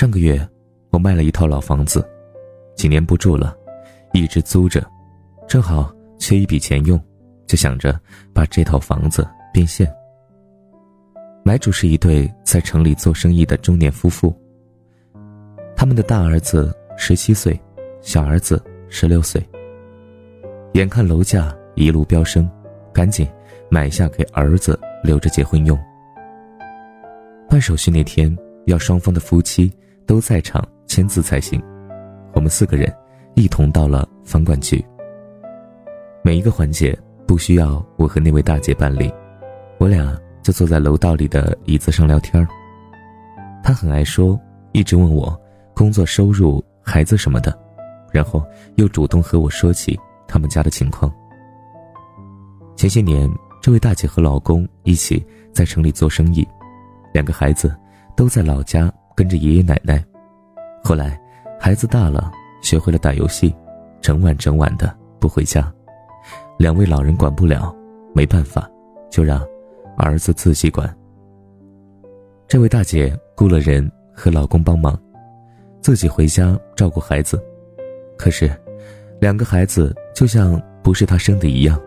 上个月我卖了一套老房子，几年不住了，一直租着，正好缺一笔钱用，就想着把这套房子变现。买主是一对在城里做生意的中年夫妇。他们的大儿子十七岁，小儿子十六岁。眼看楼价一路飙升，赶紧买下给儿子留着结婚用。办手续那天要双方的夫妻都在场签字才行。我们四个人一同到了房管局。每一个环节不需要我和那位大姐办理，我俩就坐在楼道里的椅子上聊天她很爱说，一直问我工作、收入、孩子什么的，然后又主动和我说起他们家的情况。前些年，这位大姐和老公一起在城里做生意。两个孩子都在老家跟着爷爷奶奶，后来孩子大了，学会了打游戏，整晚整晚的不回家，两位老人管不了，没办法，就让儿子自己管。这位大姐雇了人和老公帮忙，自己回家照顾孩子，可是两个孩子就像不是她生的一样，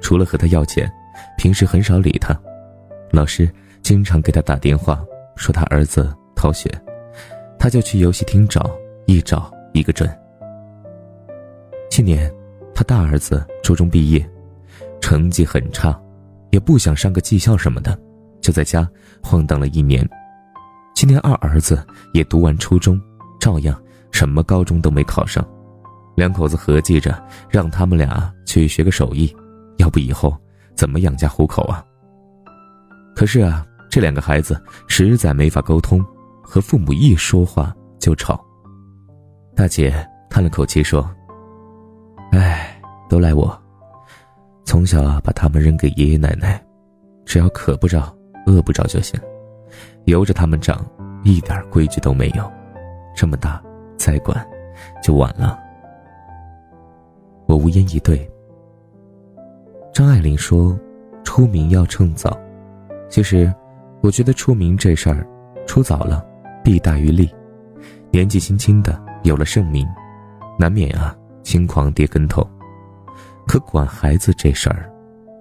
除了和她要钱，平时很少理她，老师。经常给他打电话，说他儿子逃学，他就去游戏厅找，一找一个准。去年，他大儿子初中毕业，成绩很差，也不想上个技校什么的，就在家晃荡了一年。今年二儿子也读完初中，照样什么高中都没考上，两口子合计着让他们俩去学个手艺，要不以后怎么养家糊口啊？可是啊。这两个孩子实在没法沟通，和父母一说话就吵。大姐叹了口气说：“哎，都赖我，从小啊把他们扔给爷爷奶奶，只要渴不着、饿不着就行，由着他们长，一点规矩都没有。这么大再管，就晚了。”我无言以对。张爱玲说：“出名要趁早。”其实。我觉得出名这事儿，出早了，弊大于利。年纪轻轻的有了盛名，难免啊轻狂跌跟头。可管孩子这事儿，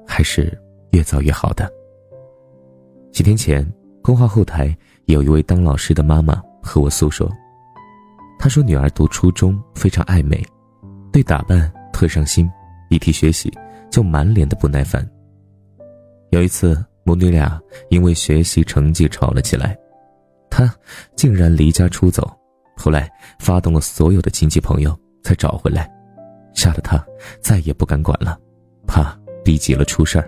还是越早越好的。几天前，公号后台有一位当老师的妈妈和我诉说，她说女儿读初中非常爱美，对打扮特上心，一提学习就满脸的不耐烦。有一次。母女俩因为学习成绩吵了起来，他竟然离家出走，后来发动了所有的亲戚朋友才找回来，吓得他再也不敢管了，怕逼急了出事儿。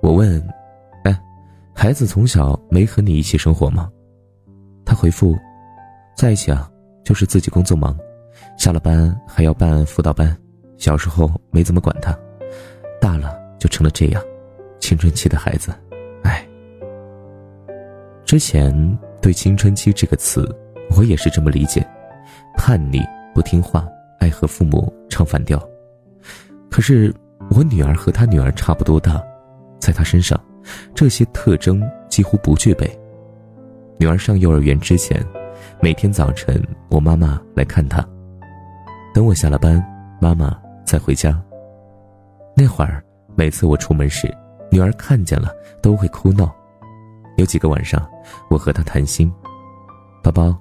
我问：“哎，孩子从小没和你一起生活吗？”他回复：“在一起啊，就是自己工作忙，下了班还要办辅导班，小时候没怎么管他，大了就成了这样。”青春期的孩子，之前对“青春期”这个词，我也是这么理解：叛逆、不听话、爱和父母唱反调。可是我女儿和她女儿差不多大，在她身上，这些特征几乎不具备。女儿上幼儿园之前，每天早晨我妈妈来看她，等我下了班，妈妈再回家。那会儿，每次我出门时，女儿看见了都会哭闹，有几个晚上，我和他谈心：“宝宝，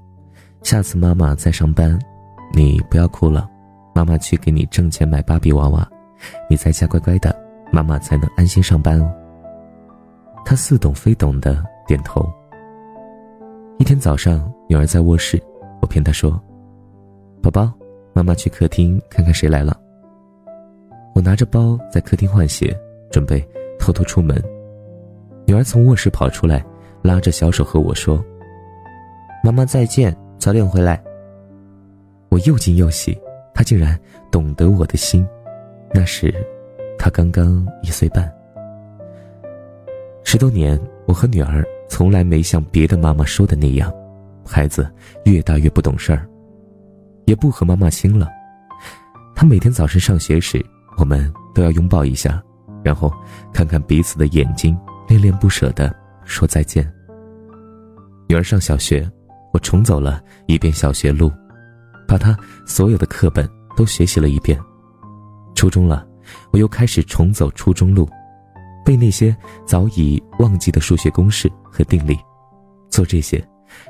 下次妈妈再上班，你不要哭了，妈妈去给你挣钱买芭比娃娃，你在家乖乖的，妈妈才能安心上班哦。”他似懂非懂的点头。一天早上，女儿在卧室，我骗她说：“宝宝，妈妈去客厅看看谁来了。”我拿着包在客厅换鞋，准备。偷偷出门，女儿从卧室跑出来，拉着小手和我说：“妈妈再见，早点回来。”我又惊又喜，她竟然懂得我的心。那时，她刚刚一岁半。十多年，我和女儿从来没像别的妈妈说的那样，孩子越大越不懂事儿，也不和妈妈亲了。她每天早晨上学时，我们都要拥抱一下。然后看看彼此的眼睛，恋恋不舍的说再见。女儿上小学，我重走了一遍小学路，把她所有的课本都学习了一遍。初中了，我又开始重走初中路，背那些早已忘记的数学公式和定理。做这些，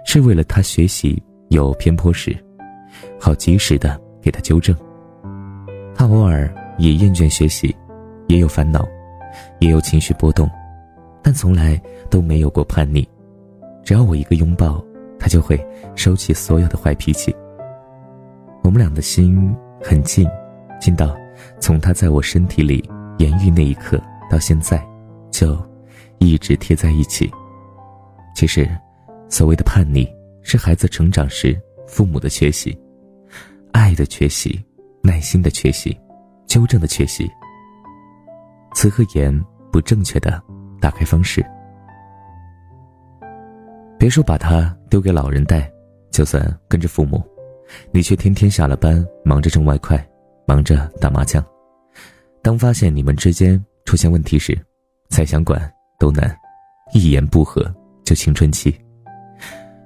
是为了他学习有偏颇时，好及时的给他纠正。他偶尔也厌倦学习，也有烦恼，也有情绪波动，但从来都没有过叛逆。只要我一个拥抱，他就会收起所有的坏脾气。我们俩的心很近，近到从他在我身体里言语那一刻到现在，就一直贴在一起。其实，所谓的叛逆，是孩子成长时父母的缺席，爱的缺席，耐心的缺席，纠正的缺席。词和言不正确的打开方式。别说把他丢给老人带，就算跟着父母，你却天天下了班忙着挣外快，忙着打麻将。当发现你们之间出现问题时，再想管都难，一言不合就青春期。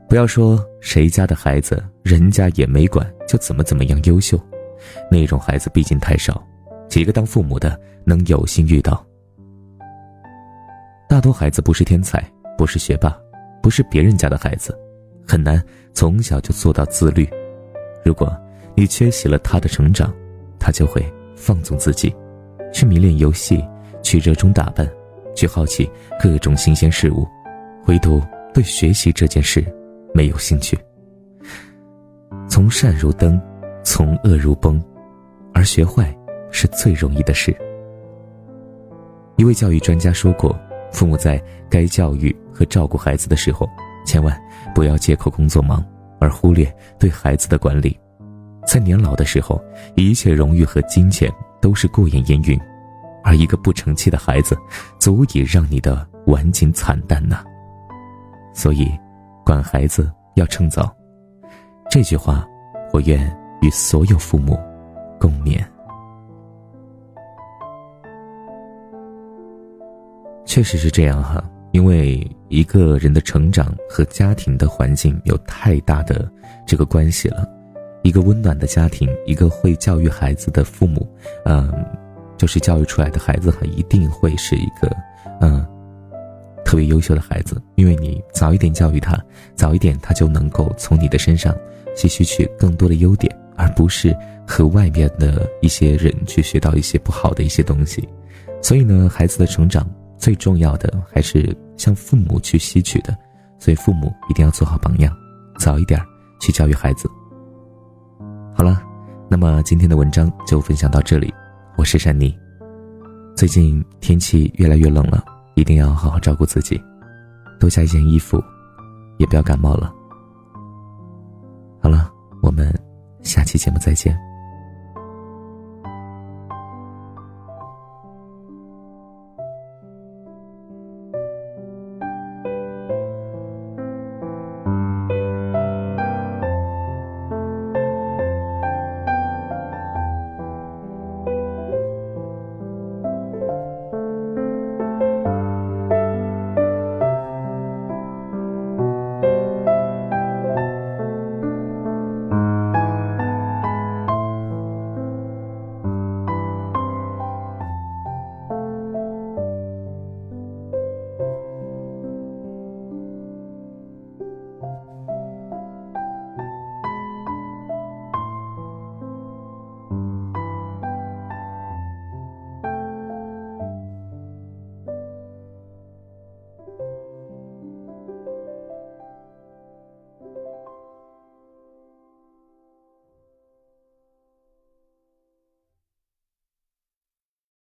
不要说谁家的孩子，人家也没管就怎么怎么样优秀，那种孩子毕竟太少，几个当父母的能有幸遇到。大多孩子不是天才，不是学霸。不是别人家的孩子，很难从小就做到自律。如果你缺席了他的成长，他就会放纵自己，去迷恋游戏，去热衷打扮，去好奇各种新鲜事物，唯独对学习这件事没有兴趣。从善如登，从恶如崩，而学坏是最容易的事。一位教育专家说过。父母在该教育和照顾孩子的时候，千万不要借口工作忙而忽略对孩子的管理。在年老的时候，一切荣誉和金钱都是过眼烟云，而一个不成器的孩子，足以让你的晚景惨淡呐。所以，管孩子要趁早。这句话，我愿与所有父母共勉。确实是这样哈，因为一个人的成长和家庭的环境有太大的这个关系了。一个温暖的家庭，一个会教育孩子的父母，嗯，就是教育出来的孩子哈，一定会是一个嗯特别优秀的孩子。因为你早一点教育他，早一点他就能够从你的身上吸取去更多的优点，而不是和外面的一些人去学到一些不好的一些东西。所以呢，孩子的成长。最重要的还是向父母去吸取的，所以父母一定要做好榜样，早一点去教育孩子。好了，那么今天的文章就分享到这里，我是珊妮。最近天气越来越冷了，一定要好好照顾自己，多加一件衣服，也不要感冒了。好了，我们下期节目再见。